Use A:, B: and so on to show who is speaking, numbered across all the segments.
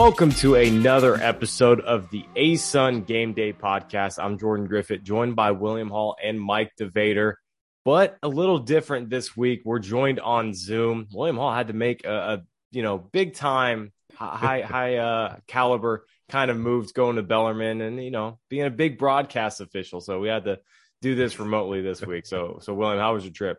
A: Welcome to another episode of the ASUN Game Day Podcast. I'm Jordan Griffitt, joined by William Hall and Mike DeVader. But a little different this week. We're joined on Zoom. William Hall had to make a, a you know big time, high high uh, caliber kind of moves going to Bellarmine, and you know being a big broadcast official. So we had to do this remotely this week. So so William, how was your trip?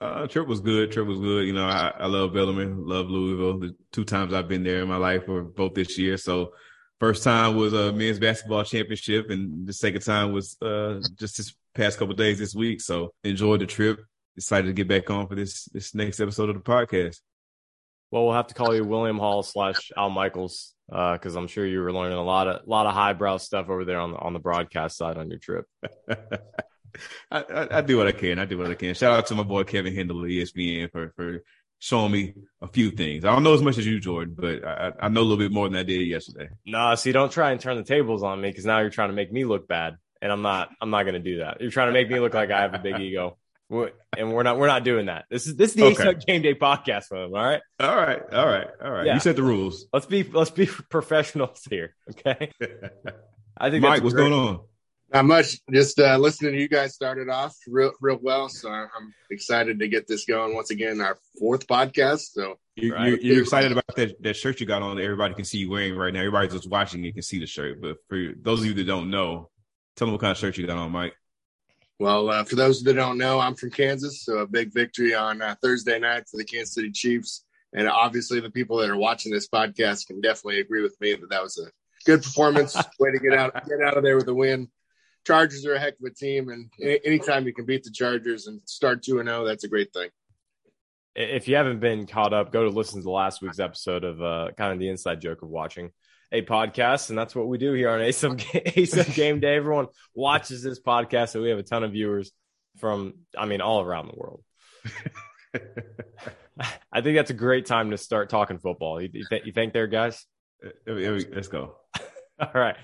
B: Uh, trip was good. Trip was good. You know, I, I love Bellarmine, love Louisville. The two times I've been there in my life were both this year. So first time was a men's basketball championship, and the second time was uh, just this past couple days this week. So enjoyed the trip. Excited to get back on for this this next episode of the podcast.
A: Well, we'll have to call you William Hall slash Al Michaels because uh, I'm sure you were learning a lot of lot of highbrow stuff over there on the on the broadcast side on your trip.
B: I, I, I, do what I can. I do what I can. Shout out to my boy Kevin Hendel of ESPN for for showing me a few things. I don't know as much as you, Jordan, but I, I know a little bit more than I did yesterday.
A: Nah, see, don't try and turn the tables on me because now you're trying to make me look bad, and I'm not. I'm not going to do that. You're trying to make me look like I have a big ego. and we're not we're not doing that. This is this is the okay. Game Day podcast for them. All right.
B: All right. All right. All right. Yeah. You set the rules.
A: Let's be let's be professionals here. Okay.
B: I think Mike, what's great. going on?
C: Not much. Just uh, listening to you guys started off real, real well. So I'm excited to get this going once again. Our fourth podcast. So
B: you, are right. excited about that, that shirt you got on that everybody can see you wearing right now. Everybody's just watching you can see the shirt. But for those of you that don't know, tell them what kind of shirt you got on, Mike.
C: Well, uh, for those that don't know, I'm from Kansas. So a big victory on uh, Thursday night for the Kansas City Chiefs. And obviously, the people that are watching this podcast can definitely agree with me that that was a good performance. Way to get out, get out of there with a win. Chargers are a heck of a team, and anytime you can beat the Chargers and start two and zero, oh, that's a great thing.
A: If you haven't been caught up, go to listen to last week's episode of uh, kind of the inside joke of watching a podcast, and that's what we do here on ASUN, ASUN Game Day. Everyone watches this podcast, so we have a ton of viewers from, I mean, all around the world. I think that's a great time to start talking football. You, you, th- you think there, guys?
B: Uh, let's go.
A: all right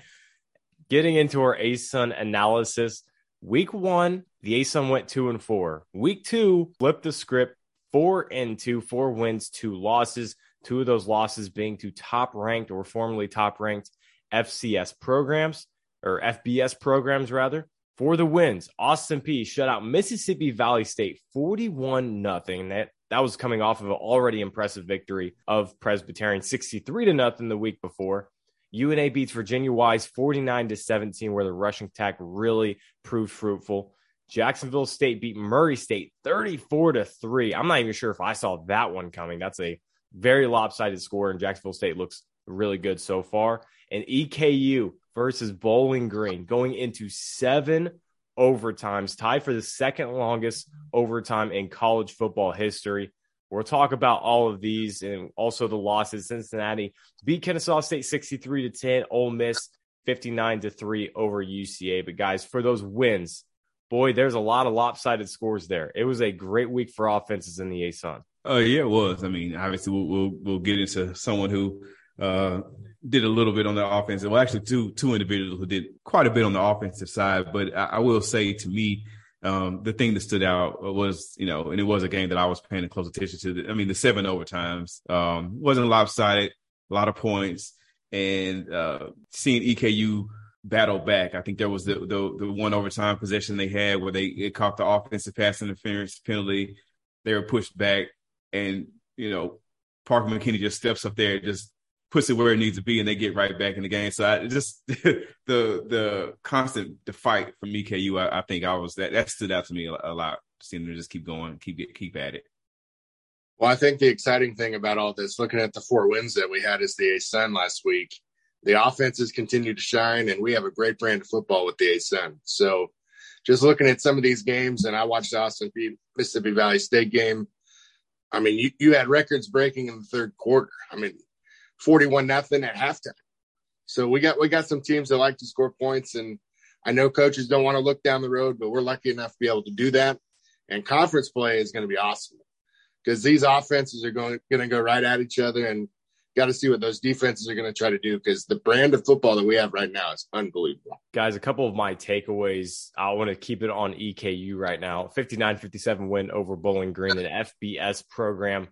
A: getting into our ASUN analysis. Week one, the ASUN went two and four. Week two, flipped the script, four and two, four wins, two losses. Two of those losses being to top ranked or formerly top ranked FCS programs or FBS programs rather. For the wins, Austin Peay shut out Mississippi Valley State 41 nothing. That that was coming off of an already impressive victory of Presbyterian 63 to nothing the week before. UNA beats Virginia Wise 49 to 17, where the rushing attack really proved fruitful. Jacksonville State beat Murray State 34 to 3. I'm not even sure if I saw that one coming. That's a very lopsided score, and Jacksonville State looks really good so far. And EKU versus Bowling Green going into seven overtimes, tied for the second longest overtime in college football history. We'll talk about all of these and also the losses. Cincinnati beat Kennesaw State 63 to 10, Ole Miss 59 to 3 over UCA. But guys, for those wins, boy, there's a lot of lopsided scores there. It was a great week for offenses in the ASUN.
B: Oh, uh, yeah, it was. I mean, obviously, we'll, we'll, we'll get into someone who uh, did a little bit on the offensive. Well, actually, two two individuals who did quite a bit on the offensive side. But I, I will say to me, um, the thing that stood out was, you know, and it was a game that I was paying close attention to. I mean, the seven overtimes um, wasn't lopsided, a lot of points, and uh, seeing EKU battle back. I think there was the, the, the one overtime possession they had where they caught the offensive pass interference penalty. They were pushed back, and you know, Parker McKinney just steps up there, just puts it where it needs to be, and they get right back in the game. So I just the the constant the fight from EKU. I, I, think I was that that stood out to me a, a lot. Seeing them just keep going, keep keep at it.
C: Well, I think the exciting thing about all this, looking at the four wins that we had as the ASUN last week, the offenses continue to shine, and we have a great brand of football with the ASUN. So, just looking at some of these games, and I watched the Austin Mississippi Valley State game. I mean, you, you had records breaking in the third quarter. I mean, 41 nothing at halftime. So we got we got some teams that like to score points, and I know coaches don't want to look down the road, but we're lucky enough to be able to do that. And conference play is going to be awesome because these offenses are going going to go right at each other, and got to see what those defenses are going to try to do because the brand of football that we have right now is unbelievable.
A: Guys, a couple of my takeaways. I want to keep it on EKU right now. 59-57 win over Bowling Green, an FBS program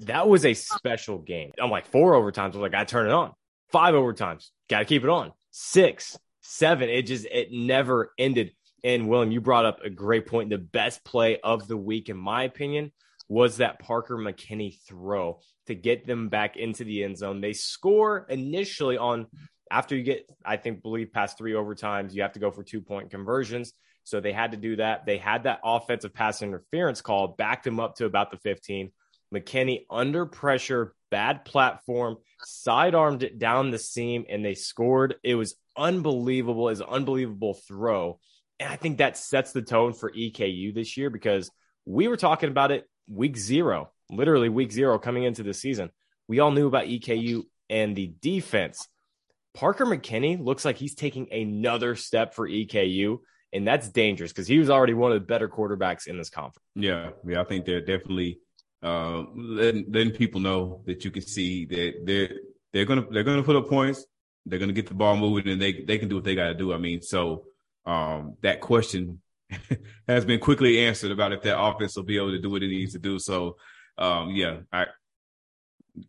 A: that was a special game. I'm like four overtimes. I was like, I turn it on. five overtimes. Got to keep it on. Six, seven. It just, it never ended. And William, you brought up a great point. The best play of the week, in my opinion, was that Parker McKinney throw to get them back into the end zone. They score initially on after you get, I think, believe past three overtimes, you have to go for two point conversions. So they had to do that. They had that offensive pass interference call, backed them up to about the 15. McKinney under pressure, bad platform, sidearmed it down the seam, and they scored. It was unbelievable. An unbelievable throw. And I think that sets the tone for EKU this year because we were talking about it week zero, literally week zero coming into the season. We all knew about EKU and the defense. Parker McKinney looks like he's taking another step for EKU, and that's dangerous because he was already one of the better quarterbacks in this conference.
B: Yeah, yeah, I think they're definitely uh, letting, letting people know that you can see that they're they're gonna they're gonna put up points, they're gonna get the ball moving, and they they can do what they got to do. I mean, so um, that question has been quickly answered about if that offense will be able to do what it needs to do. So, um, yeah, I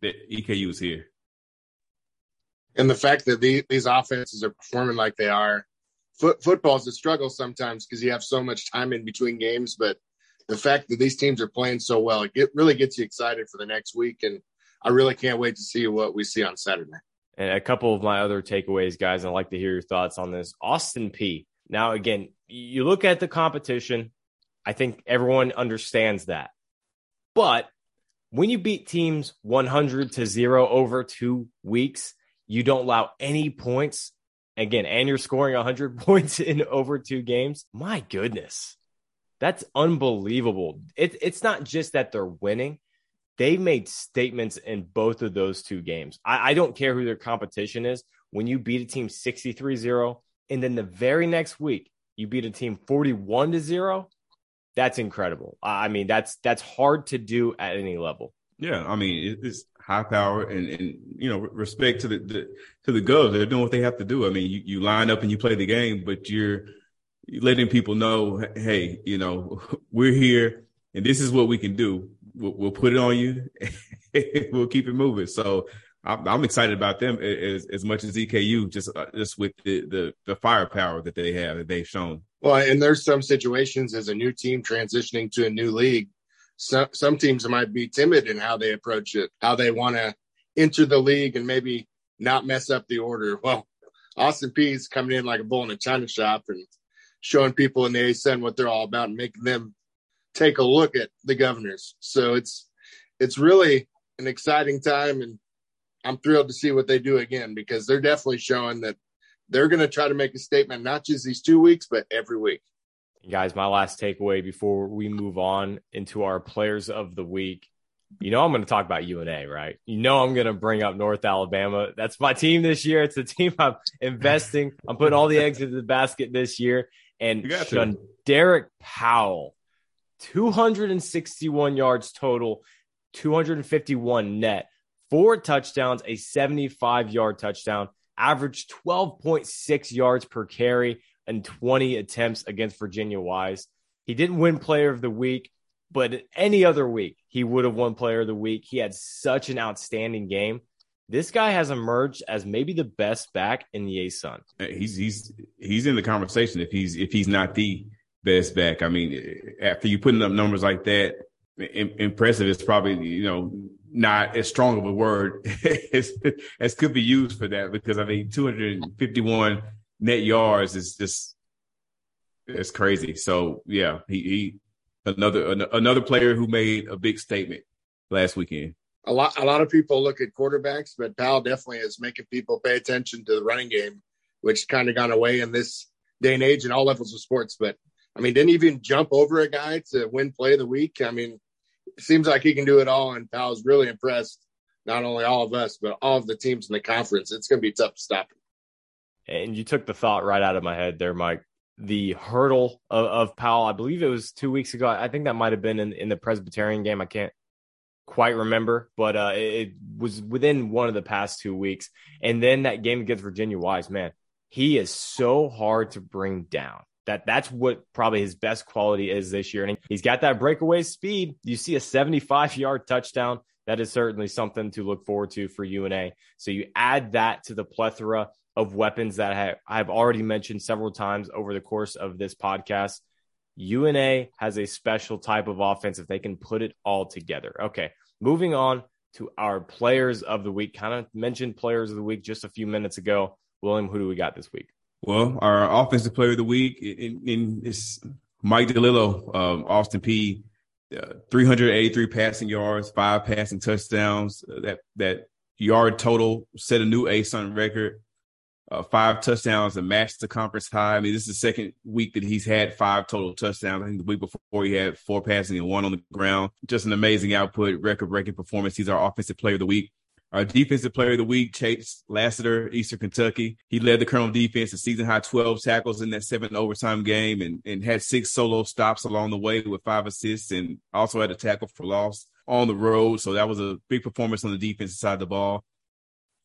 B: the EKU is here.
C: And the fact that the, these offenses are performing like they are, foot, football is a struggle sometimes because you have so much time in between games. But the fact that these teams are playing so well, it really gets you excited for the next week. And I really can't wait to see what we see on Saturday.
A: And a couple of my other takeaways, guys, I'd like to hear your thoughts on this. Austin Peay Now, again, you look at the competition, I think everyone understands that. But when you beat teams 100 to 0 over two weeks, you don't allow any points. Again, and you're scoring 100 points in over two games. My goodness. That's unbelievable. It, it's not just that they're winning, they made statements in both of those two games. I, I don't care who their competition is. When you beat a team 63 0, and then the very next week you beat a team 41 to 0, that's incredible. I mean, that's that's hard to do at any level.
B: Yeah, I mean, it's high power and, and you know respect to the, the to the Govs. They're doing what they have to do. I mean, you, you line up and you play the game, but you're letting people know, hey, you know, we're here and this is what we can do. We'll, we'll put it on you. we'll keep it moving. So I'm, excited about them as, as much as EKU, just uh, just with the, the the firepower that they have that they've shown.
C: Well, and there's some situations as a new team transitioning to a new league some some teams might be timid in how they approach it, how they want to enter the league and maybe not mess up the order. Well, Austin Peay's coming in like a bull in a china shop and showing people in the ASUN what they're all about and making them take a look at the governors. So it's it's really an exciting time and I'm thrilled to see what they do again because they're definitely showing that they're going to try to make a statement not just these two weeks but every week
A: guys, my last takeaway before we move on into our players of the week. You know, I'm going to talk about UNA, right? You know, I'm going to bring up North Alabama. That's my team this year. It's the team I'm investing. I'm putting all the eggs into the basket this year. And Sean Derek Powell, 261 yards total, 251 net, four touchdowns, a 75 yard touchdown, average 12.6 yards per carry and 20 attempts against Virginia Wise. He didn't win player of the week, but any other week, he would have won player of the week. He had such an outstanding game. This guy has emerged as maybe the best back in the ASUN.
B: Uh, he's he's he's in the conversation if he's if he's not the best back. I mean, eh, after you putting up numbers like that, impressive is probably you know not as strong of a word as, as could be used for that because I mean 251 net yards is just it's crazy. So yeah, he, he another another player who made a big statement last weekend.
C: A lot a lot of people look at quarterbacks, but Powell definitely is making people pay attention to the running game, which kind of gone away in this day and age in all levels of sports. But I mean, didn't even jump over a guy to win play of the week. I mean, it seems like he can do it all, and Powell's really impressed not only all of us, but all of the teams in the conference. It's going to be tough to stop him
A: and you took the thought right out of my head there, Mike. The hurdle of, of Powell, I believe it was two weeks ago. I think that might have been in, in the Presbyterian game. I can't quite remember, but uh, it, was within one of the past two weeks. And then that game against Virginia Wise, man, he is so hard to bring down. That that's what probably his best quality is this year. And he's got that breakaway speed. You see a 75 yard touchdown that is certainly something to look forward to for UNA. So you add that to the plethora of weapons that I have already mentioned several times over the course of this podcast. UNA has a special type of offense if they can put it all together. Okay, moving on to our players of the week. Kind of mentioned players of the week just a few minutes ago. William, who do we got this week?
B: Well, our offensive player of the week is Mike DiLiello, um, Austin Peay Uh, 383 passing yards, five passing touchdowns. Uh, that that yard total set a new ASUN record uh, five touchdowns and matched the conference high. I mean, this is the second week that he's had five total touchdowns. I think the week before he had four passing and one on the ground. Just an amazing output, record breaking performance. He's our offensive player of the week. Our defensive player of the week, Chase Lassiter, Eastern Kentucky. He led the Colonel defense to season high 12 tackles in that seven overtime game and, and had six solo stops along the way with five assists and also had a tackle for loss on the road. So that was a big performance on the defensive side of the ball.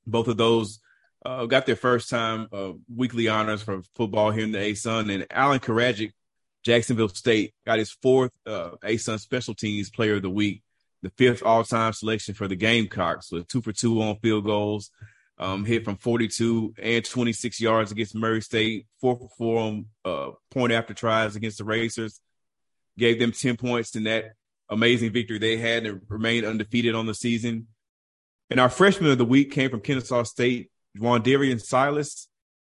B: Both of those uh, got their first time uh, weekly honors for football here in the ASUN. And Alen Karajic, Jacksonville State, got his fourth uh, ASUN Special Teams Player of the Week, the fifth all-time selection for the Gamecocks with two for two on field goals, um, hit from 42 and 26 yards against Murray State, four for four on uh, point after tries against the Racers. Gave them 10 points in that amazing victory they had and remained undefeated on the season. And our freshman of the week came from Kennesaw State, Darian Silas,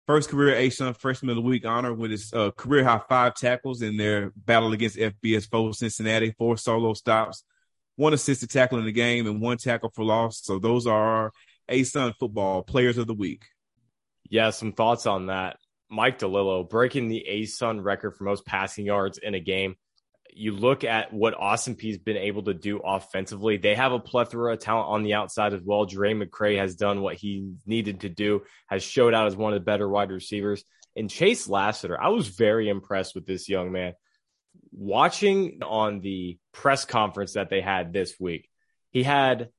B: first career ASUN freshman of the week honor with his uh, career high five tackles in their battle against FBS foe Cincinnati, four solo stops, one assisted tackle in the game, and one tackle for loss. So those are our ASUN football players of the week.
A: Yeah, some thoughts on that. Mike DiLiello breaking the ASUN record for most passing yards in a game you look at what Austin Peay's been able to do offensively. They have a plethora of talent on the outside as well. Dre McCray has done what he needed to do, has showed out as one of the better wide receivers. And Chase Lassiter, I was very impressed with this young man. Watching on the press conference that they had this week, he had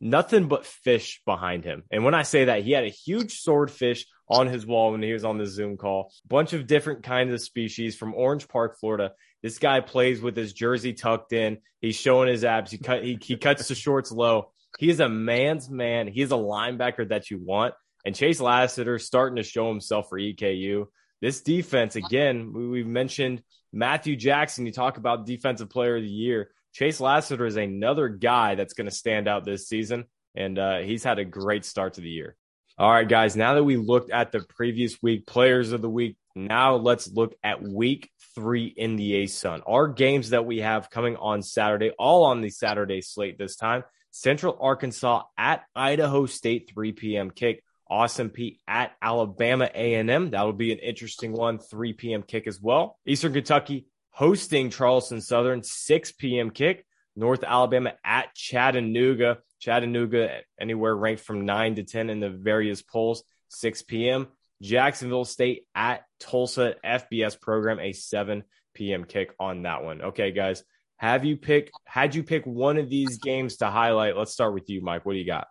A: nothing but fish behind him. And when I say that, he had a huge swordfish on his wall when he was on the Zoom call. Bunch of different kinds of species from Orange Park, Florida. This guy plays with his jersey tucked in. He's showing his abs. He cut he, he cuts the shorts low. He is a man's man. He's a linebacker that you want. And Chase Lassiter starting to show himself for EKU. This defense, again, we, we've mentioned Matthew Jackson. You talk about defensive player of the year. Chase Lassiter is another guy that's going to stand out this season, and uh, he's had a great start to the year. All right, guys, now that we looked at the previous week players of the week, now let's look at week three in the ASUN. Our games that we have coming on Saturday, all on the Saturday slate this time. Central Arkansas at Idaho State, 3 p.m. kick. Austin Peay at Alabama A&M. That'll be an interesting one, 3 p.m. kick as well. Eastern Kentucky hosting Charleston Southern, 6 p.m. kick. North Alabama at Chattanooga. Chattanooga anywhere ranked from 9 to 10 in the various polls, 6 p.m. Jacksonville State at Tulsa FBS program, a 7 p.m. kick on that one. Okay, guys, have you pick had you pick one of these games to highlight? Let's start with you, Mike. What do you got?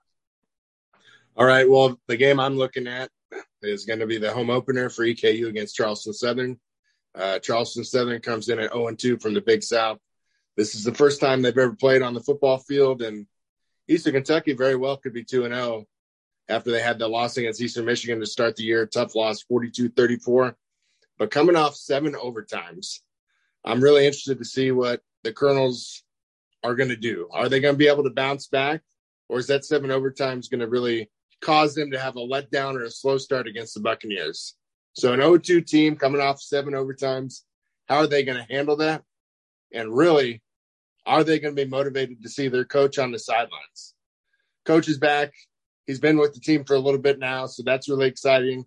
C: All right. Well, the game I'm looking at is going to be the home opener for EKU against Charleston Southern. Uh, Charleston Southern comes in at 0 2 from the Big South. This is the first time they've ever played on the football field, and Eastern Kentucky very well could be 2 and 0 after they had the loss against Eastern Michigan to start the year. Tough loss, 42 34. But coming off seven overtimes, I'm really interested to see what the Colonels are going to do. Are they going to be able to bounce back? Or is that seven overtimes going to really cause them to have a letdown or a slow start against the Buccaneers? So an 0-2 team coming off seven overtimes, how are they going to handle that? And really, are they going to be motivated to see their coach on the sidelines? Coach is back. He's been with the team for a little bit now, so that's really exciting.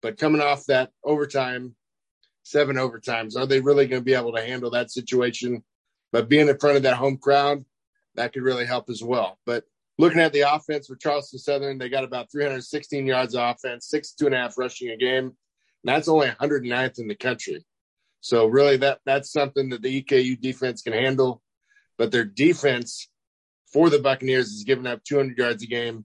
C: But coming off that overtime, seven overtimes, are they really going to be able to handle that situation? But being in front of that home crowd, that could really help as well. But looking at the offense for Charleston Southern, they got about 316 yards of offense, six two and a half rushing a game. And that's only 109th in the country. So really, that that's something that the EKU defense can handle. But their defense for the Buccaneers is giving up 200 yards a game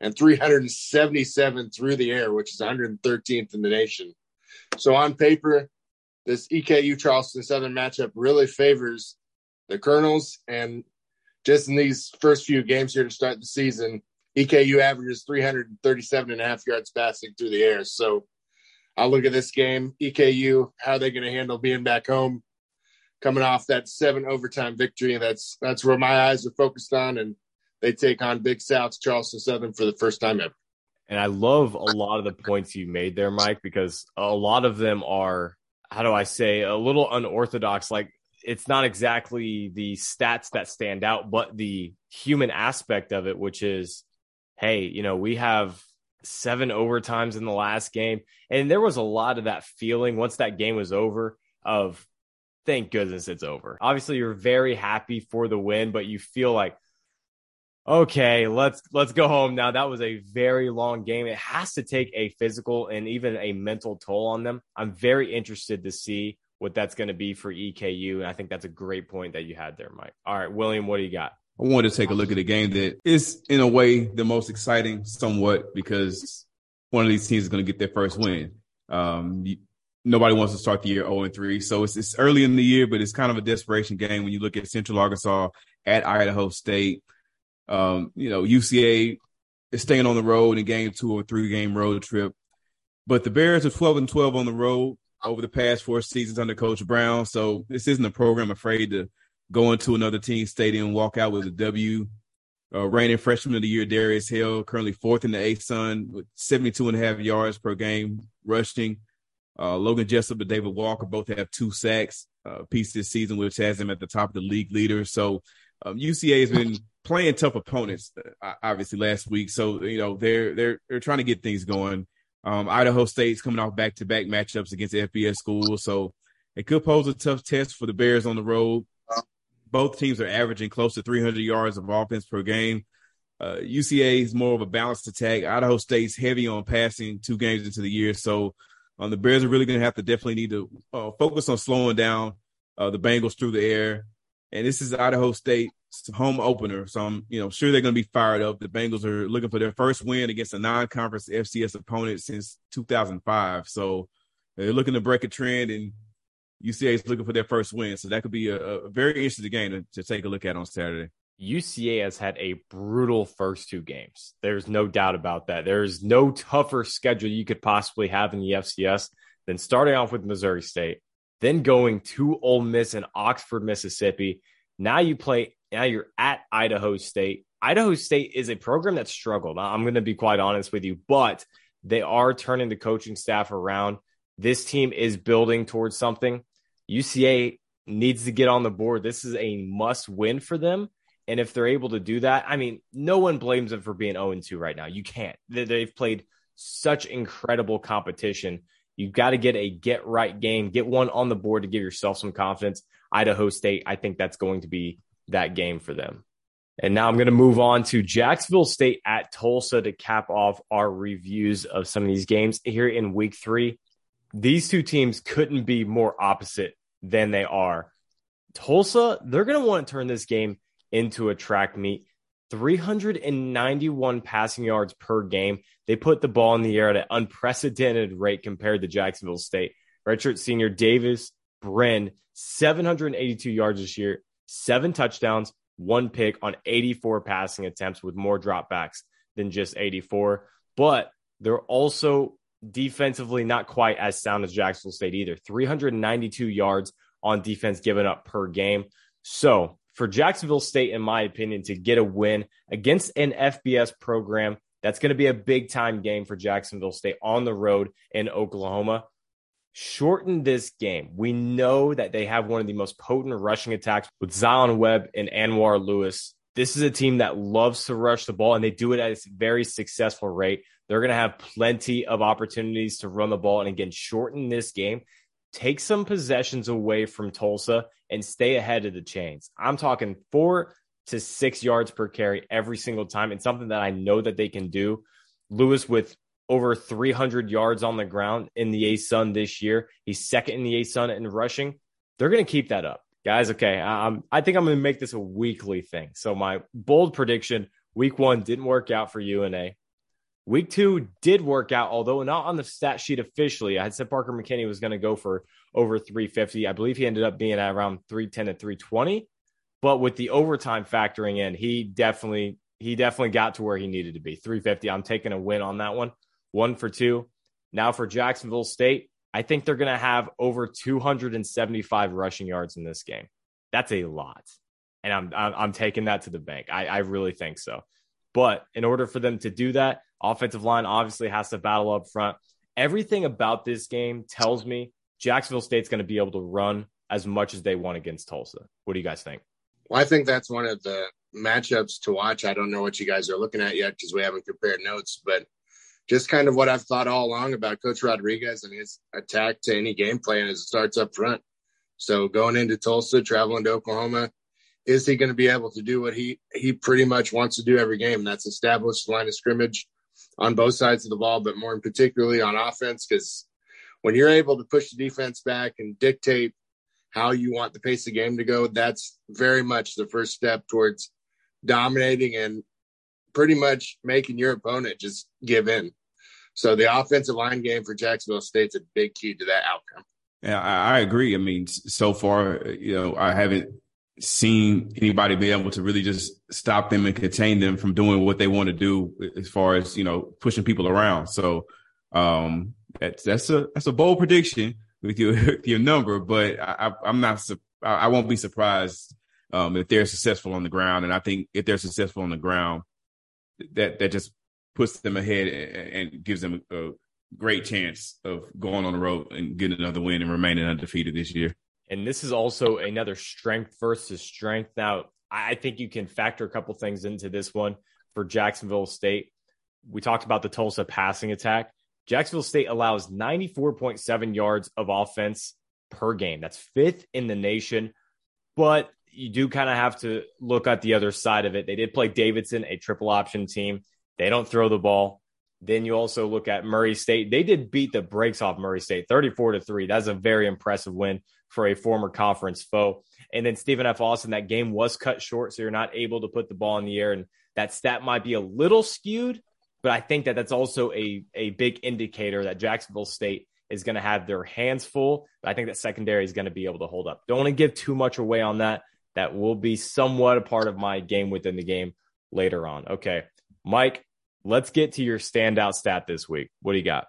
C: and 377 through the air, which is 113th in the nation. So on paper, this EKU Charleston Southern matchup really favors the Colonels. And just in these first few games here to start the season, EKU averages 337 and a half yards passing through the air. So I'll look at this game. EKU, how are they going to handle being back home, coming off that seven overtime victory? That's that's where my eyes are focused on, and they take on Big South Charleston Southern for the first time ever.
A: And I love a lot of the points you made there, Mike, because a lot of them are, how do I say, a little unorthodox. Like it's not exactly the stats that stand out, but the human aspect of it, which is, hey, you know, we have seven overtimes in the last game. And there was a lot of that feeling once that game was over of thank goodness it's over. Obviously, you're very happy for the win, but you feel like, okay, let's let's go home now. That was a very long game. It has to take a physical and even a mental toll on them. I'm very interested to see what that's going to be for EKU. And I think that's a great point that you had there, Mike. All right, William, what do you got?
B: I wanted to take a look at a game that is, in a way, the most exciting, somewhat, because one of these teams is going to get their first win. Um, nobody wants to start the year 0 and 3. So it's, it's early in the year, but it's kind of a desperation game when you look at Central Arkansas at Idaho State. Um, you know, UCA is staying on the road in game two or three game road trip. But the Bears are 12 and 12 on the road over the past four seasons under Coach Brown. So this isn't a program afraid to go into another team stadium, walk out with a W. Uh, reigning freshman of the year, Darius Hill, currently fourth in the ASUN with 72 and a half yards per game rushing. Uh, Logan Jessup and David Walker both have two sacks uh, piece this season, which has them at the top of the league leader. So um, UCA has been playing tough opponents, uh, obviously last week. So you know they're they're they're trying to get things going. Um, Idaho State's coming off back to back matchups against FBS schools, so it could pose a tough test for the Bears on the road both teams are averaging close to 300 yards of offense per game. Uh, UCA is more of a balanced attack. Idaho State's heavy on passing two games into the year. So um, the Bears are really going to have to definitely need to uh, focus on slowing down uh, the Bengals through the air. And this is Idaho State's home opener. So I'm, you know, sure they're going to be fired up. The Bengals are looking for their first win against a non-conference FCS opponent since 2005. So they're looking to break a trend and UCA is looking for their first win. So that could be a, a very interesting game to, to take a look at on Saturday.
A: UCA has had a brutal first two games. There's no doubt about that. There's no tougher schedule you could possibly have in the FCS than starting off with Missouri State, then going to Ole Miss and Oxford, Mississippi. Now you play, now you're at Idaho State. Idaho State is a program that struggled. I'm going to be quite honest with you, but they are turning the coaching staff around. This team is building towards something. UCA needs to get on the board. This is a must win for them. And if they're able to do that, I mean, no one blames them for being 0 2 right now. You can't. They've played such incredible competition. You've got to get a get right game, get one on the board to give yourself some confidence. Idaho State, I think that's going to be that game for them. And now I'm going to move on to Jacksonville State at Tulsa to cap off our reviews of some of these games here in week three these two teams couldn't be more opposite than they are. Tulsa, they're going to want to turn this game into a track meet. 391 passing yards per game. They put the ball in the air at an unprecedented rate compared to Jacksonville State. Redshirt senior Davis Brin, 782 yards this year, seven touchdowns, one pick on 84 passing attempts with more dropbacks than just 84. But they're also defensively not quite as sound as Jacksonville State either. 392 yards on defense given up per game. So for Jacksonville State, in my opinion, to get a win against an FBS program, that's going to be a big time game for Jacksonville State on the road in Oklahoma. Shorten this game. We know that they have one of the most potent rushing attacks with Zion Webb and Anwar Lewis. This is a team that loves to rush the ball, and they do it at a very successful rate. They're going to have plenty of opportunities to run the ball. And again, shorten this game, take some possessions away from Tulsa and stay ahead of the chains. I'm talking four to six yards per carry every single time. It's something that I know that they can do. Lewis with over 300 yards on the ground in the ASUN this year. He's second in the ASUN in rushing. They're going to keep that up. Guys, okay, I'm, I think I'm going to make this a weekly thing. So my bold prediction, week one didn't work out for UNA. Week two did work out, although not on the stat sheet officially. I had said Parker McKinney was going to go for over 350. I believe he ended up being at around 310 to 320. But with the overtime factoring in, he definitely he definitely got to where he needed to be. 350. I'm taking a win on that one. One for two. Now for Jacksonville State, I think they're going to have over 275 rushing yards in this game. That's a lot. And I'm, I'm, I'm taking that to the bank. I, I really think so. But in order for them to do that, offensive line obviously has to battle up front. Everything about this game tells me Jacksonville State's going to be able to run as much as they want against Tulsa. What do you guys think?
C: Well, I think that's one of the matchups to watch. I don't know what you guys are looking at yet because we haven't compared notes, but just kind of what I've thought all along about Coach Rodriguez and his attack to any game plan as it starts up front. So going into Tulsa, traveling to Oklahoma, is he going to be able to do what he he pretty much wants to do every game? That's establish line of scrimmage on both sides of the ball, but more in particularly on offense, because when you're able to push the defense back and dictate how you want the pace of the game to go, that's very much the first step towards dominating and pretty much making your opponent just give in. So the offensive line game for Jacksonville State's a big key to that outcome.
B: Yeah, I agree. I mean, so far, you know, I haven't seen anybody be able to really just stop them and contain them from doing what they want to do as far as, you know, pushing people around. So um that's that's a that's a bold prediction with your with your number, but I, i'm not I won't be surprised um, if they're successful on the ground. And I think if they're successful on the ground, that that just puts them ahead and, gives them a great chance of going on the road and getting another win and remaining undefeated this year.
A: And this is also another strength versus strength. Now, I think you can factor a couple things into this one for Jacksonville State. We talked about the Tulsa passing attack. Jacksonville State allows 94.7 yards of offense per game. That's fifth in the nation. But you do kind of have to look at the other side of it. They did play Davidson, a triple option team. They don't throw the ball. Then you also look at Murray State. They did beat the brakes off Murray State 34 to 3. That's a very impressive win for a former conference foe. And then Stephen F. Austin, that game was cut short, so you're not able to put the ball in the air. And that stat might be a little skewed, but I think that that's also a, a big indicator that Jacksonville State is going to have their hands full. But I think that secondary is going to be able to hold up. Don't want to give too much away on that. That will be somewhat a part of my game within the game later on. Okay. Mike, let's get to your standout stat this week. What do you got?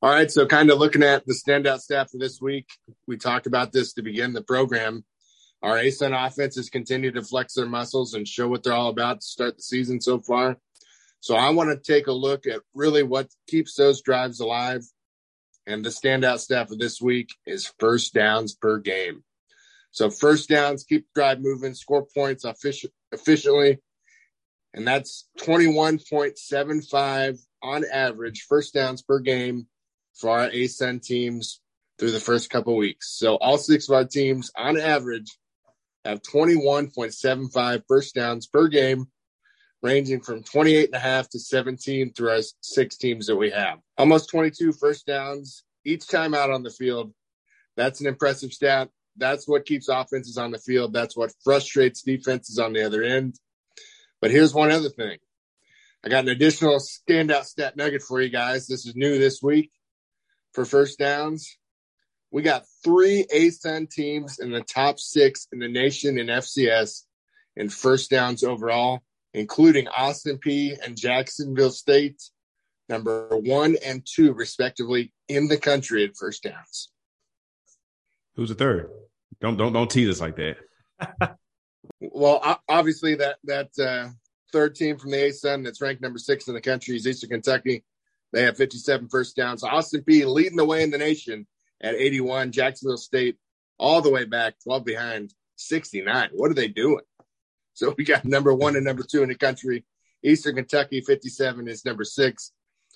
C: All right. So, kind of looking at the standout stat for this week, we talked about this to begin the program. Our ASUN offenses continue to flex their muscles and show what they're all about to start the season so far. So, I want to take a look at really what keeps those drives alive. And the standout stat for this week is first downs per game. So, first downs, keep drive moving, score points efficiently, and that's 21.75 on average first downs per game for our ASUN teams through the first couple weeks. So all six of our teams on average have 21.75 first downs per game, ranging from 28 and a half to 17 through our six teams that we have. Almost 22 first downs each time out on the field. That's an impressive stat. That's what keeps offenses on the field. That's what frustrates defenses on the other end. But here's one other thing. I got an additional standout stat nugget for you guys. This is new this week for first downs. We got three ASUN teams in the top six in the nation in FCS in first downs overall, including Austin Peay and Jacksonville State, number one and two, respectively, in the country at first downs.
B: Who's the third? Don't don't don't tease us like that.
C: well, obviously that that uh, third team from the ASUN that's ranked number six in the country is Eastern Kentucky. They have 57 first downs. Austin Peay leading the way in the nation at 81. Jacksonville State all the way back, 12 behind, 69. What are they doing? So we got number one and number two in the country. Eastern Kentucky 57 is number six.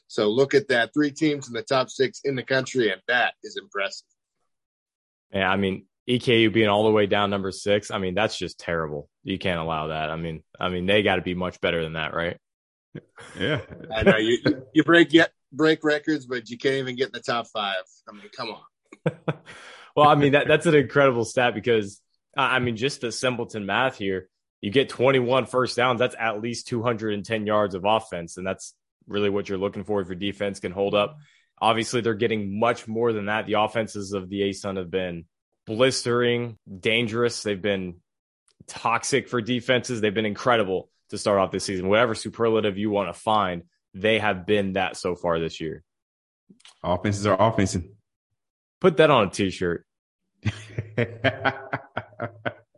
C: So look at that. Three teams in the top six in the country, and that is impressive.
A: Yeah, I mean, EKU being all the way down number six, I mean, that's just terrible. You can't allow that. I mean, I mean, they got to be much better than that, right?
B: Yeah,
C: I know you you break yet break records, but you can't even get in the top five. I mean, come on.
A: well, I mean that that's an incredible stat because I mean just the simpleton math here. You get 21 first downs. That's at least 210 yards of offense, and that's really what you're looking for if your defense can hold up. Obviously, they're getting much more than that. The offenses of the ASUN have been blistering, dangerous. They've been toxic for defenses. They've been incredible to start off this season. Whatever superlative you want to find, they have been that so far this year.
B: Offenses are offensing.
A: Put that on a t-shirt.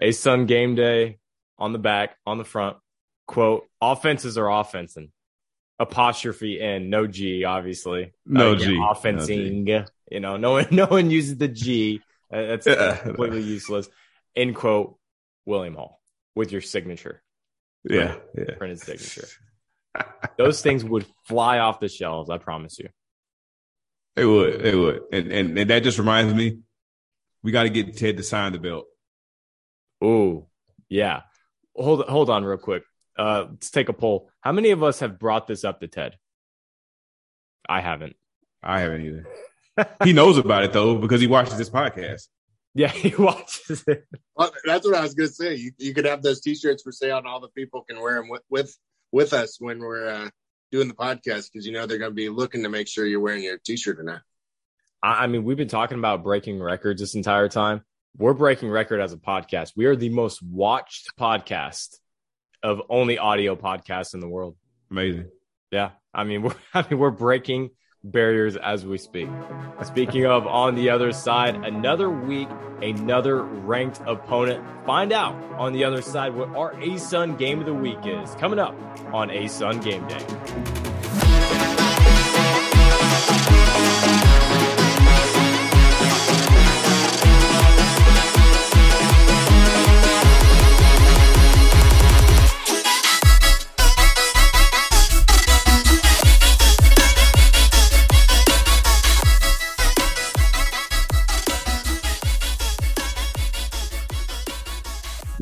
A: ASUN game day on the back, on the front. Quote, offenses are offensing. Apostrophe N, no G, obviously.
B: No
A: uh,
B: G.
A: Offensing. No G. You know, no one no one uses the G. That's completely useless. End quote, William Hall with your signature.
B: Yeah. yeah.
A: Printed signature. Those things would fly off the shelves, I promise you.
B: They would. They would. And, and, and that just reminds me, we got to get Ted to sign the belt.
A: Oh, yeah. Hold hold on real quick. Uh, let's take a poll. How many of us have brought this up to Ted? I haven't.
B: I haven't either. he knows about it though because he watches this podcast.
A: Yeah, he watches it.
C: Well, that's what I was going to say. You, you could have those T-shirts for sale, and all the people can wear them with with, with us when we're uh, doing the podcast because you know they're going to be looking to make sure you're wearing your T-shirt or not.
A: I I mean, we've been talking about breaking records this entire time. We're breaking record as a podcast. We are the most watched podcast of only audio podcasts in the world.
B: Amazing.
A: Yeah, I mean, we're I mean we're breaking barriers as we speak. Speaking of on the other side, another week, another ranked opponent. Find out on the other side what our ASUN game of the week is coming up on ASUN Game Day.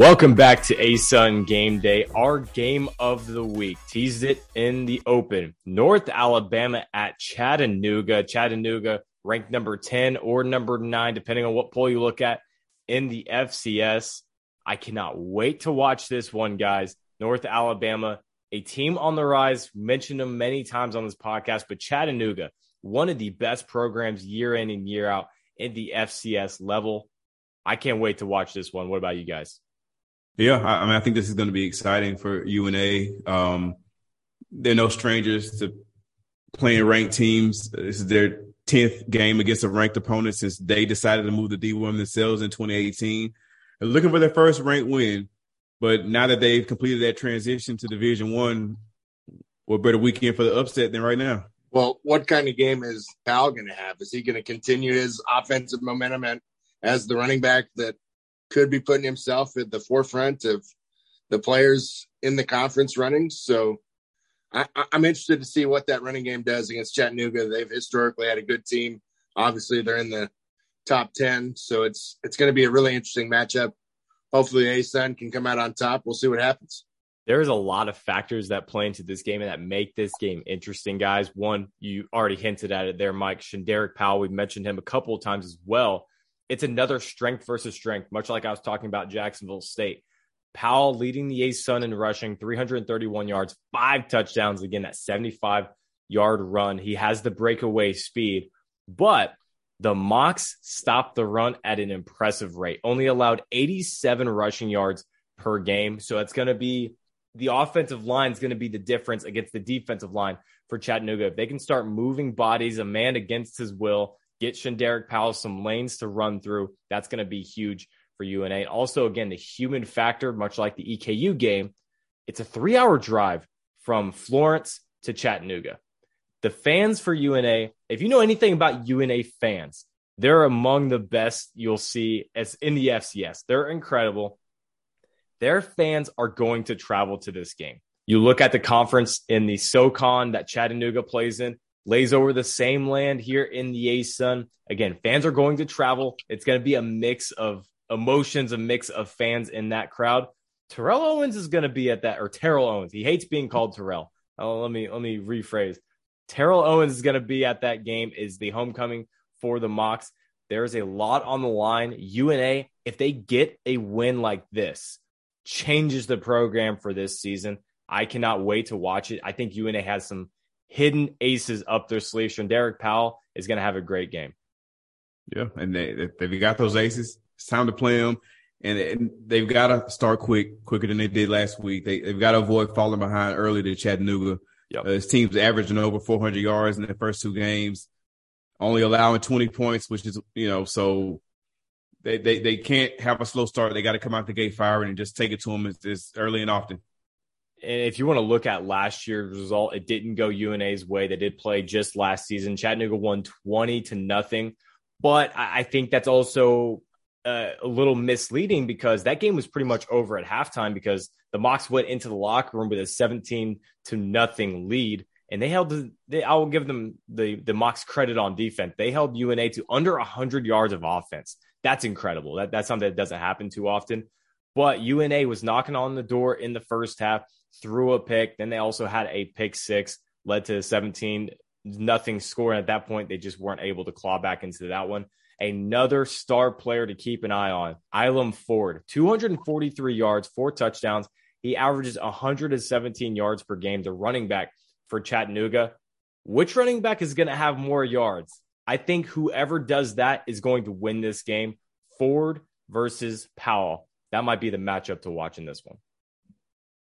A: Welcome back to ASUN Game Day, our game of the week. Teased it in the open. North Alabama at Chattanooga. Chattanooga ranked number 10 or number 9, depending on what poll you look at in the FCS. I cannot wait to watch this one, guys. North Alabama, a team on the rise. Mentioned them many times on this podcast, but Chattanooga, one of the best programs year in and year out in the FCS level. I can't wait to watch this one. What about you guys?
B: Yeah, I, mean, I think this is going to be exciting for UNA. Um, they're no strangers to playing ranked teams. This is their tenth game against a ranked opponent since they decided to move the D1 themselves in 2018. They're looking for their first ranked win, but now that they've completed that transition to Division One, what better weekend for the upset than right now?
C: Well, what kind of game is Powell going to have? Is he going to continue his offensive momentum and as the running back that could be putting himself at the forefront of the players in the conference running. So I, am interested to see what that running game does against Chattanooga. They've historically had a good team. Obviously, they're in the top ten, so it's it's going to be a really interesting matchup. Hopefully, ASUN can come out on top. We'll see what happens.
A: There's a lot of factors that play into this game and that make this game interesting, guys. One, you already hinted at it there, Mike. Shanderick Powell, we've mentioned him a couple of times as well it's another strength versus strength, much like I was talking about Jacksonville State. Powell leading the A's Sun in rushing, 331 yards, five touchdowns. Again, that 75 yard run. He has the breakaway speed, but the Mocs stopped the run at an impressive rate, only allowed 87 rushing yards per game. So it's going to be the offensive line is going to be the difference against the defensive line for Chattanooga. If they can start moving bodies, a man against his will, get Shanderick Powell some lanes to run through. That's going to be huge for UNA. Also, again, the human factor, much like the EKU game, it's a three hour drive from Florence to Chattanooga. The fans for UNA, if you know anything about UNA fans, they're among the best you'll see as in the FCS. They're incredible. Their fans are going to travel to this game. You look at the conference in the SoCon that Chattanooga plays in, lays over the same land here in the ASUN. Again, fans are going to travel. It's going to be a mix of emotions, a mix of fans in that crowd. Terrell Owens is going to be at that, or Terrell Owens. He hates being called Terrell. Oh, let me let me rephrase. Terrell Owens is going to be at that game. Is the homecoming for the Mocs? There's a lot on the line. UNA, if they get a win like this, changes the program for this season. I cannot wait to watch it. I think UNA has some hidden aces up their sleeves. And Shanderick Powell is going to have a great game.
B: Yeah, and they they've got those aces. It's time to play them. and, and they've got to start quick, quicker than they did last week. They, they've got to avoid falling behind early to Chattanooga. Yep. Uh, his team's averaging over 400 yards in the first two games, only allowing 20 points, which is, you know, so they, they, they can't have a slow start. They got to come out the gate firing and just take it to them as, as early and often.
A: And if you want to look at last year's result, it didn't go UNA's way. They did play just last season. Chattanooga won 20 to nothing. But I think that's also uh, a little misleading because that game was pretty much over at halftime because the Mocs went into the locker room with a 17 to nothing lead. And they held the, they, I will give them the, the Mocs credit on defense. They held UNA to under 100 yards of offense. That's incredible. That, that's something that doesn't happen too often. But UNA was knocking on the door in the first half, threw a pick. Then they also had a pick six, led to 17 nothing score. And at that point, they just weren't able to claw back into that one. Another star player to keep an eye on, Ailym Ford, 243 yards, four touchdowns. He averages 117 yards per game, the running back for Chattanooga. Which running back is going to have more yards? I think whoever does that is going to win this game. Ford versus Powell. That might be the matchup to watch in this one.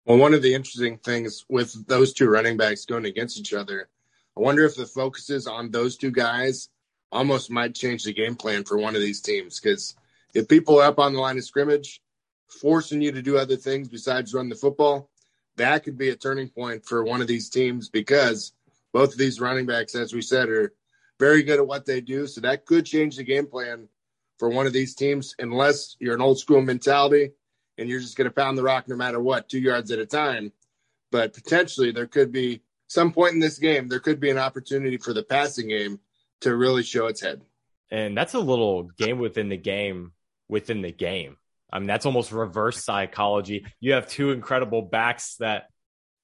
C: Well, one of the interesting things with those two running backs going against each other, I wonder if the focus is on those two guys almost might change the game plan for one of these teams. Because if people are up on the line of scrimmage, forcing you to do other things besides run the football, that could be a turning point for one of these teams because both of these running backs, as we said, are very good at what they do. So that could change the game plan for one of these teams, unless you're an old school mentality and you're just going to pound the rock no matter what, two yards at a time. But potentially, there could be some point in this game, there could be an opportunity for the passing game to really show its head.
A: And that's a little game within the game within the game. I mean, that's almost reverse psychology. You have two incredible backs that,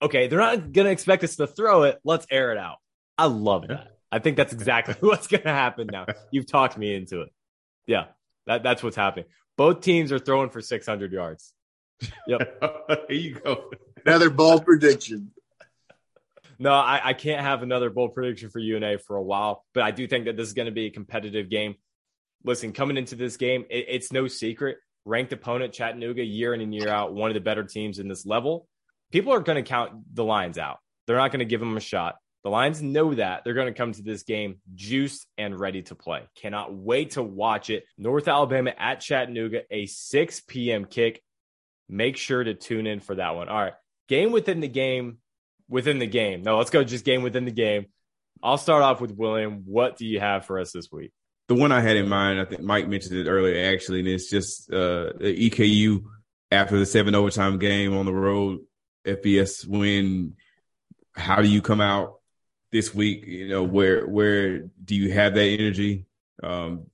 A: okay, they're not going to expect us to throw it. Let's air it out. I love that. I think that's exactly what's going to happen now. You've talked me into it. Yeah, that, that's what's happening. Both teams are throwing for 600 yards. Yep.
B: Here you go.
C: Another bold prediction.
A: No, I, I can't have another bold prediction for UNA for a while, but I do think that this is going to be a competitive game. Listen, coming into this game, it, it's no secret. Ranked opponent Chattanooga, year in and year out, one of the better teams in this level. People are going to count the Lions out. They're not going to give them a shot. The Lions know that. They're going to come to this game juiced and ready to play. Cannot wait to watch it. North Alabama at Chattanooga, a 6 p.m. kick. Make sure to tune in for that one. All right. Game within the game within the game. No, let's go just game within the game. I'll start off with William. What do you have for us this week?
B: The one I had in mind, I think Mike mentioned it earlier, actually, and it's just uh, the EKU after the seven overtime game on the road, FBS win. How do you come out this week? You know, where where do you have that energy? Um,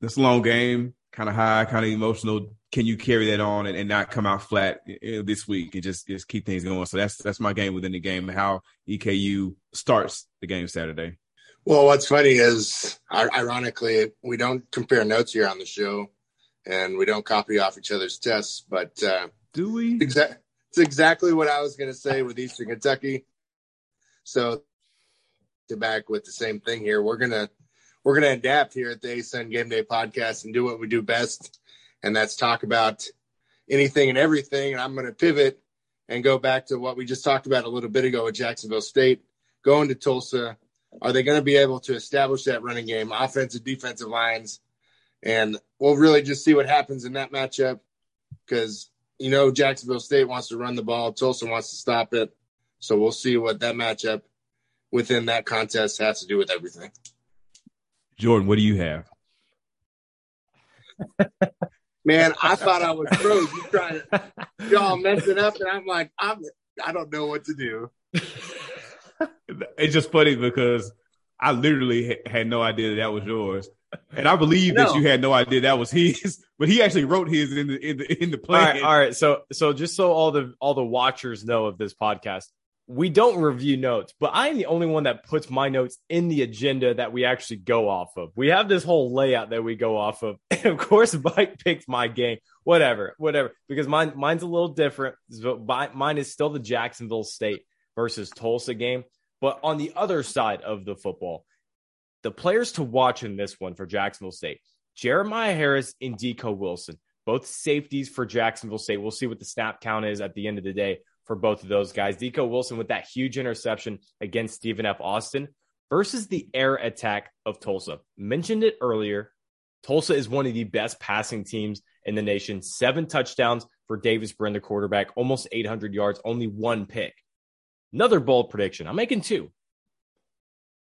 B: this long game, kind of high, kind of emotional can you carry that on and, and not come out flat this week and just just keep things going? So that's that's my game within the game. How EKU starts the game Saturday.
C: Well, what's funny is, ironically, we don't compare notes here on the show, and we don't copy off each other's tests. But uh,
B: do we?
C: Exa- it's exactly what I was going to say with Eastern Kentucky. So, to back with the same thing here, we're gonna we're gonna adapt here at the ASUN Game Day podcast and do what we do best and that's talk about anything and everything. And I'm to pivot and go back to what we just talked about a little bit ago with Jacksonville State going to Tulsa. Are they going to be able to establish that running game, offensive, defensive lines? And we'll really just see what happens in that matchup because, you know, Jacksonville State wants to run the ball, Tulsa wants to stop it. So we'll see what that matchup within that contest has to do with everything.
B: Jordan, what do you have?
C: Man, I thought I was froze. You trying to y'all messing up, and I'm like, I'm I don't know what to do.
B: it's just funny because I literally had no idea that, that was yours, and I believe no. that you had no idea that was his. But he actually wrote his in the in the in the play.
A: All right, all right. So so just so all the all the watchers know of this podcast, we don't review notes, but I'm the only one that puts my notes in the agenda that we actually go off of. We have this whole layout that we go off of. And of course, Mike picks my game, whatever, whatever, because mine mine's a little different. but Mine is still the Jacksonville State versus Tulsa game. But on the other side of the football, the players to watch in this one for Jacksonville State, Jeremiah Harris and Deco Wilson, both safeties for Jacksonville State. We'll see what the snap count is at the end of the day for both of those guys. Deco Wilson with that huge interception against Stephen F. Austin versus the air attack of Tulsa. Mentioned it earlier. Tulsa is one of the best passing teams in the nation. Seven touchdowns for Davis the quarterback, almost 800 yards, only one pick. Another bold prediction. I'm making two.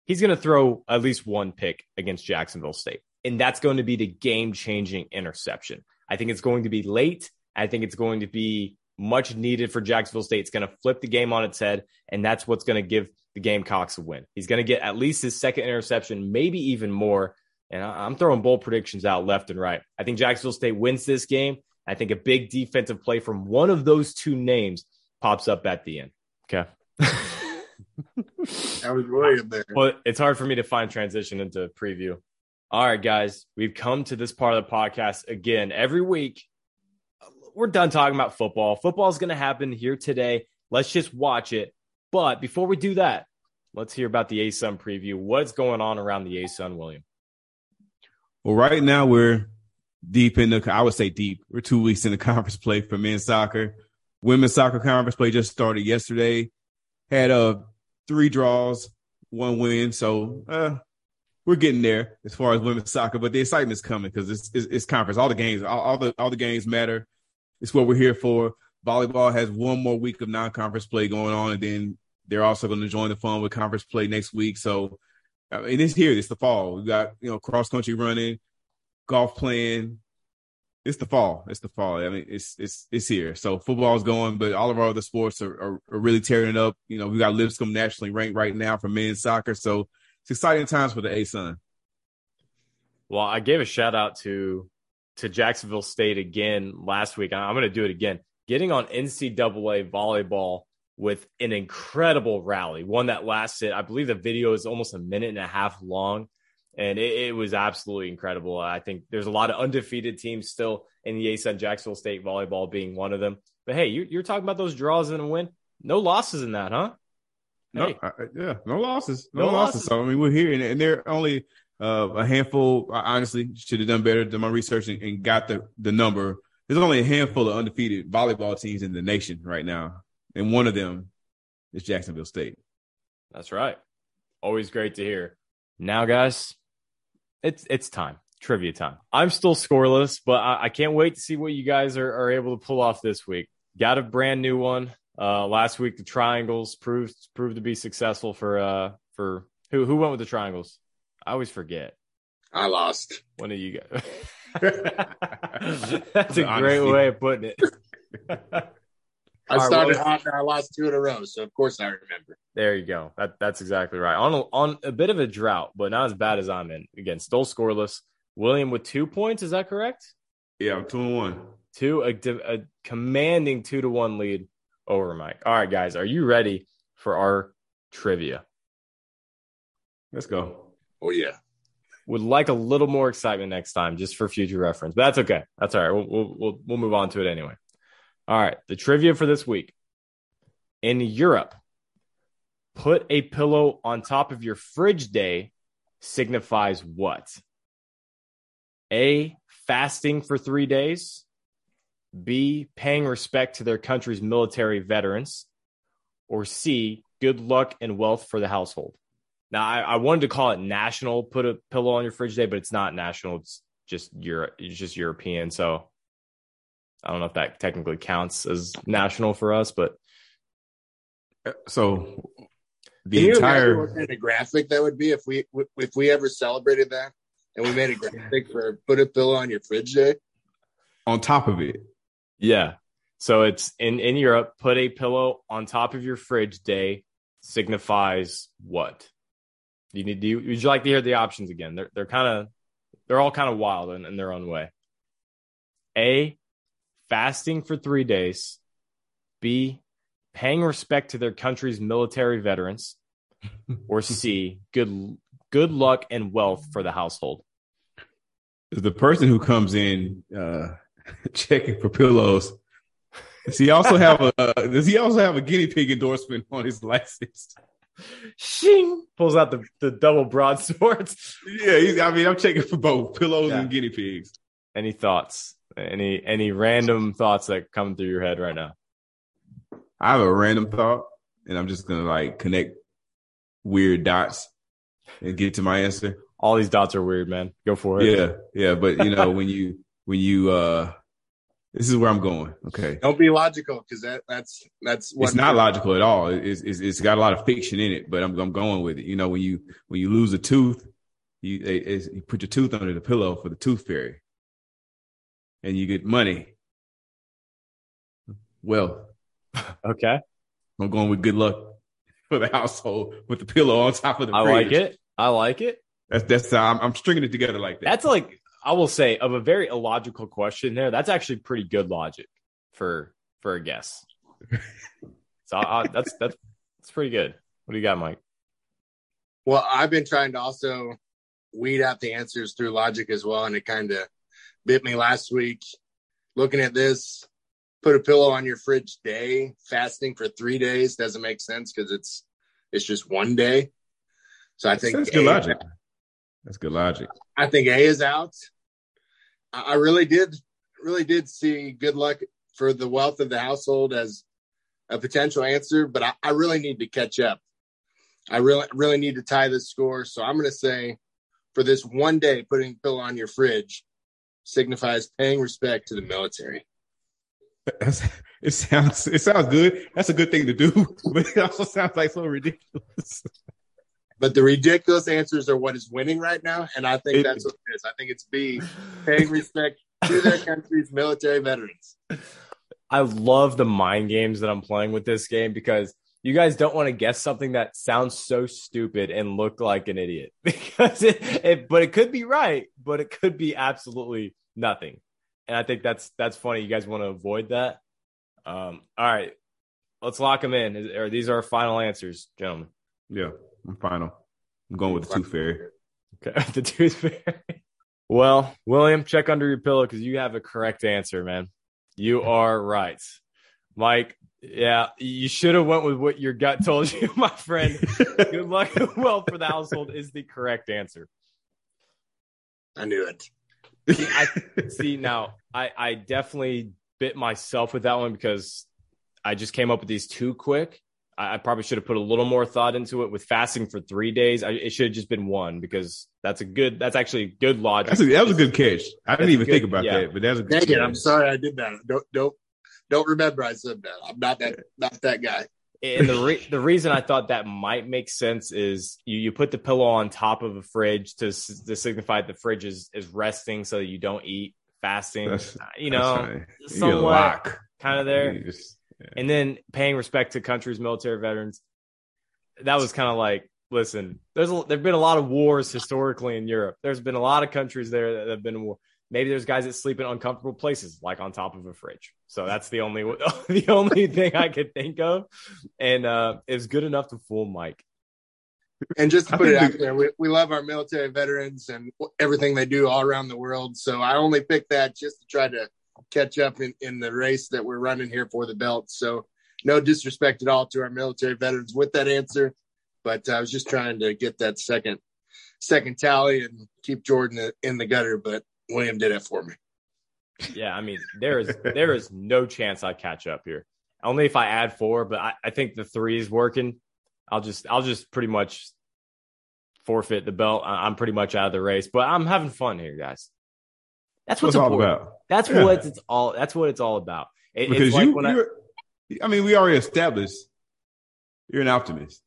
A: He's going to throw at least one pick against Jacksonville State. And that's going to be the game changing interception. I think it's going to be late. I think it's going to be much needed for Jacksonville State. It's going to flip the game on its head. And that's what's going to give the Gamecocks a win. He's going to get at least his second interception, maybe even more. And I'm throwing bold predictions out left and right. I think Jacksonville State wins this game. I think a big defensive play from one of those two names pops up at the end. Okay.
C: that was William there.
A: Well, it's hard for me to find transition into preview. All right, guys, we've come to this part of the podcast again. Every week, we're done talking about football. Football is going to happen here today. Let's just watch it. But before we do that, let's hear about the ASUN preview. What's going on around the ASUN, William?
B: Well, right now we're deep in the, I would say deep. We're two weeks in the conference play for men's soccer. Women's soccer conference play just started yesterday. Had uh three draws, one win. So uh, we're getting there as far as women's soccer, but the excitement's coming because it's, it's, it's conference. All the games, all, all, the all the games matter. It's what we're here for. Volleyball has one more week of non-conference play going on, and then they're also going to join the fun with conference play next week. So, mean, it's here. It's the fall. We got you know cross country running, golf playing. It's the fall. It's the fall. I mean, it's it's it's here. So football's going, but all of our other sports are, are, are really tearing it up. You know, we got Lipscomb nationally ranked right now for men's soccer. So it's exciting times for the ASUN.
A: Well, I gave a shout out to to Jacksonville State again last week. I'm going to do it again. Getting on NCAA volleyball with an incredible rally, one that lasted, I believe the video is almost a minute and a half long. And it, it was absolutely incredible. I think there's a lot of undefeated teams still in the ASUN Jacksonville State volleyball being one of them. But hey, you, are talking about those draws and a win. No losses in that, huh?
B: No, hey. yeah, no losses, no, no losses. losses. So I mean, we're here, and, and they're only uh, a handful. I honestly should have done better, done my research, and, and, got the the number. There's only a handful of undefeated volleyball teams in the nation right now, and one of them is Jacksonville State.
A: That's right. Always great to hear. Now, guys, it's it's time trivia time. I'm still scoreless, but I, I can't wait to see what you guys are, are able to pull off this week. Got a brand new one. Uh, last week the triangles proved proved to be successful for uh for who who went with the triangles. I always forget.
C: I lost.
A: One of you guys. That's a great way of putting it.
C: I started right, hot and I lost two in a row, so of course I remember.
A: There you go. That, that's exactly right. On a, on a bit of a drought, but not as bad as I'm in. Again, still scoreless. William with two points. Is that correct?
B: Yeah, I'm two and one.
A: Two a, a commanding two to one lead over Mike. All right, guys, are you ready for our trivia?
B: Let's go.
C: Oh yeah.
A: Would like a little more excitement next time, just for future reference. But that's okay. That's all right. We'll we'll we'll, we'll move on to it anyway. All right, the trivia for this week. In Europe, put a pillow on top of your fridge day signifies what? A, fasting for three days. B, paying respect to their country's military veterans. Or C, good luck and wealth for the household. Now, I, I, wanted to call it national, put a pillow on your fridge day, but it's not national. It's just Europe, it's just European. So I don't know if that technically counts as national for us, but
B: so
C: the Can entire what kind of graphic that would be if we if we ever celebrated that and we made a graphic for put a pillow on your fridge day
B: on top of it.
A: Yeah. So it's in in Europe, put a pillow on top of your fridge day signifies what? You need do you, would you like to hear the options again? They're they're kind of they're all kind of wild in, in their own way. A fasting for 3 days. B paying respect to their country's military veterans, or C, good good luck and wealth for the household.
B: The person who comes in uh, checking for pillows. Does he also have a uh, Does he also have a guinea pig endorsement on his license?
A: Shing pulls out the, the double broadswords.
B: Yeah, I mean, I'm checking for both pillows yeah. and guinea pigs.
A: Any thoughts? Any any random thoughts that come through your head right now?
B: I have a random thought, and I'm just gonna like connect weird dots and get to my answer.
A: All these dots are weird, man. Go for it.
B: Yeah, yeah, but you know when you when you uh this is where I'm going. Okay.
C: Don't be logical because that that's that's
B: it's not logical at all. It's, it's it's got a lot of fiction in it, but I'm I'm going with it. You know, when you when you lose a tooth, you you put your tooth under the pillow for the tooth fairy, and you get money. Well,
A: okay.
B: I'm going with good luck for the household with the pillow on top of the.
A: I like it. I like it.
B: That's that's I'm, I'm stringing it together like that.
A: That's like I will say of a very illogical question there. That's actually pretty good logic for for a guess. so I, that's that's that's pretty good. What do you got, Mike?
C: Well, I've been trying to also weed out the answers through logic as well, and it kind of bit me last week. Looking at this, put a pillow on your fridge day, fasting for three days doesn't make sense because it's it's just one day. So I think
B: that's good logic. That's good logic.
C: I think A is out. I really did, really did see good luck for the wealth of the household as a potential answer, but I, I really need to catch up. I really, really need to tie this score. So I'm going to say for this one day, putting pillow on your fridge signifies paying respect to the military.
B: That's, it sounds it sounds good. That's a good thing to do, but it also sounds like so ridiculous.
C: But the ridiculous answers are what is winning right now, and I think that's what it is. I think it's B, paying respect to their country's military veterans.
A: I love the mind games that I'm playing with this game because you guys don't want to guess something that sounds so stupid and look like an idiot because it, it, but it could be right, but it could be absolutely nothing. And I think that's that's funny. You guys want to avoid that. Um, all right, let's lock them in. Are these are our final answers, gentlemen?
B: Yeah. I'm final. I'm going with the tooth fairy.
A: Okay, the tooth fairy. Well, William, check under your pillow because you have a correct answer, man. You are right, Mike. Yeah, you should have went with what your gut told you, my friend. Good luck and well for the household is the correct answer.
C: I knew it.
A: See, I, see now, I, I definitely bit myself with that one because I just came up with these too quick. I, probably should have put a little more thought into it with fasting for three days. I, it should have just been one because that's a good. That's actually good logic.
B: A, that was a good catch. I didn't even good, think about yeah. that, but that's a good.
C: Dang it! I'm sorry I did that. Don't don't don't remember I said that. I'm not that not that guy.
A: And the re- the reason I thought that might make sense is you, you put the pillow on top of a fridge to to signify the fridge is, is resting so that you don't eat fasting. That's, you know, somewhat kind of there. Just, and then paying respect to countries, military veterans. That was kind of like, listen, there's a, there've been a lot of wars historically in Europe. There's been a lot of countries there that have been war. Maybe there's guys that sleep in uncomfortable places, like on top of a fridge. So that's the only the only thing I could think of, and uh, it's good enough to fool Mike.
C: And just to put it out there, we, we love our military veterans and everything they do all around the world. So I only picked that just to try to catch up in, in the race that we're running here for the belt. So no disrespect at all to our military veterans with that answer, but I was just trying to get that second second tally and keep Jordan in the gutter. But William did it for me.
A: Yeah, I mean there is there is no chance I catch up here. Only if I add four, but I, I think the three is working. I'll just I'll just pretty much forfeit the belt. I'm pretty much out of the race, but I'm having fun here, guys. That's what's, what's all about. That's yeah. what it's all. That's what it's all about. It,
B: because like you, I, I mean, we already established you're an optimist.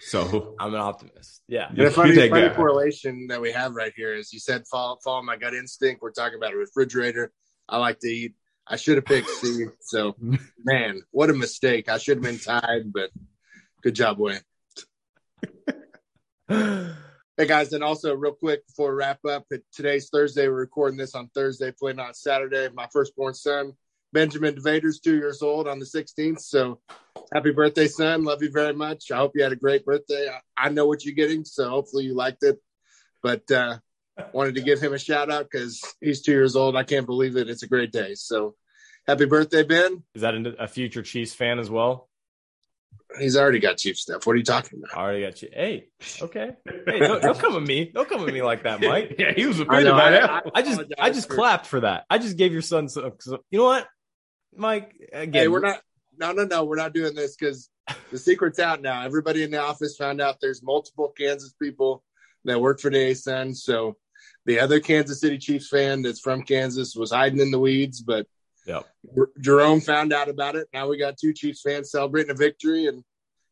B: So
A: I'm an optimist. Yeah.
C: The funny, funny correlation that we have right here is you said follow, follow my gut instinct. We're talking about a refrigerator. I like to eat. I should have picked C. So, man, what a mistake. I should have been tied, but good job, Wayne. Hey guys, and also real quick before we wrap up, today's Thursday. We're recording this on Thursday, playing on Saturday. My firstborn son, Benjamin DeVader's two years old on the 16th. So happy birthday, son. Love you very much. I hope you had a great birthday. I, know what you're getting, so hopefully you liked it. But uh wanted to give him a shout out because he's two years old. I can't believe it. It's a great day. So happy birthday, Ben.
A: Is that a future Chiefs fan as well?
C: He's already got chief stuff. What are you talking about?
A: I already got you. Hey, okay. Hey, don't, don't come at me. Don't come at me like that, Mike.
B: yeah, he was
C: I
B: offended
C: know,
B: by
C: I-
B: that.
C: I-
A: I just, I just
C: for-
A: clapped for that. I just gave your son some. some- You know what, Mike? Again,
C: Hey, we're not. No, no, no. We're not doing this because the secret's out now. Everybody in the office found out there's multiple Kansas people that work for the ASUN. So the other Kansas City Chiefs fan that's from Kansas was hiding in the weeds, but
A: Yep.
C: Jerome found out about it. Now we got two Chiefs fans celebrating a victory, and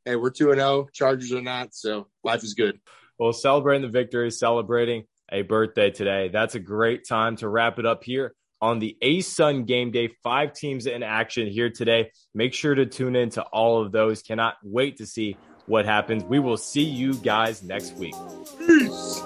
C: hey, we're two and zero. Chargers are not, so life is good.
A: Well, celebrating the victory, celebrating a birthday today. That's a great time to wrap it up here on the ASUN game day. Five teams in action here today. Make sure to tune in to all of those. Cannot wait to see what happens. We will see you guys next week.
C: Peace.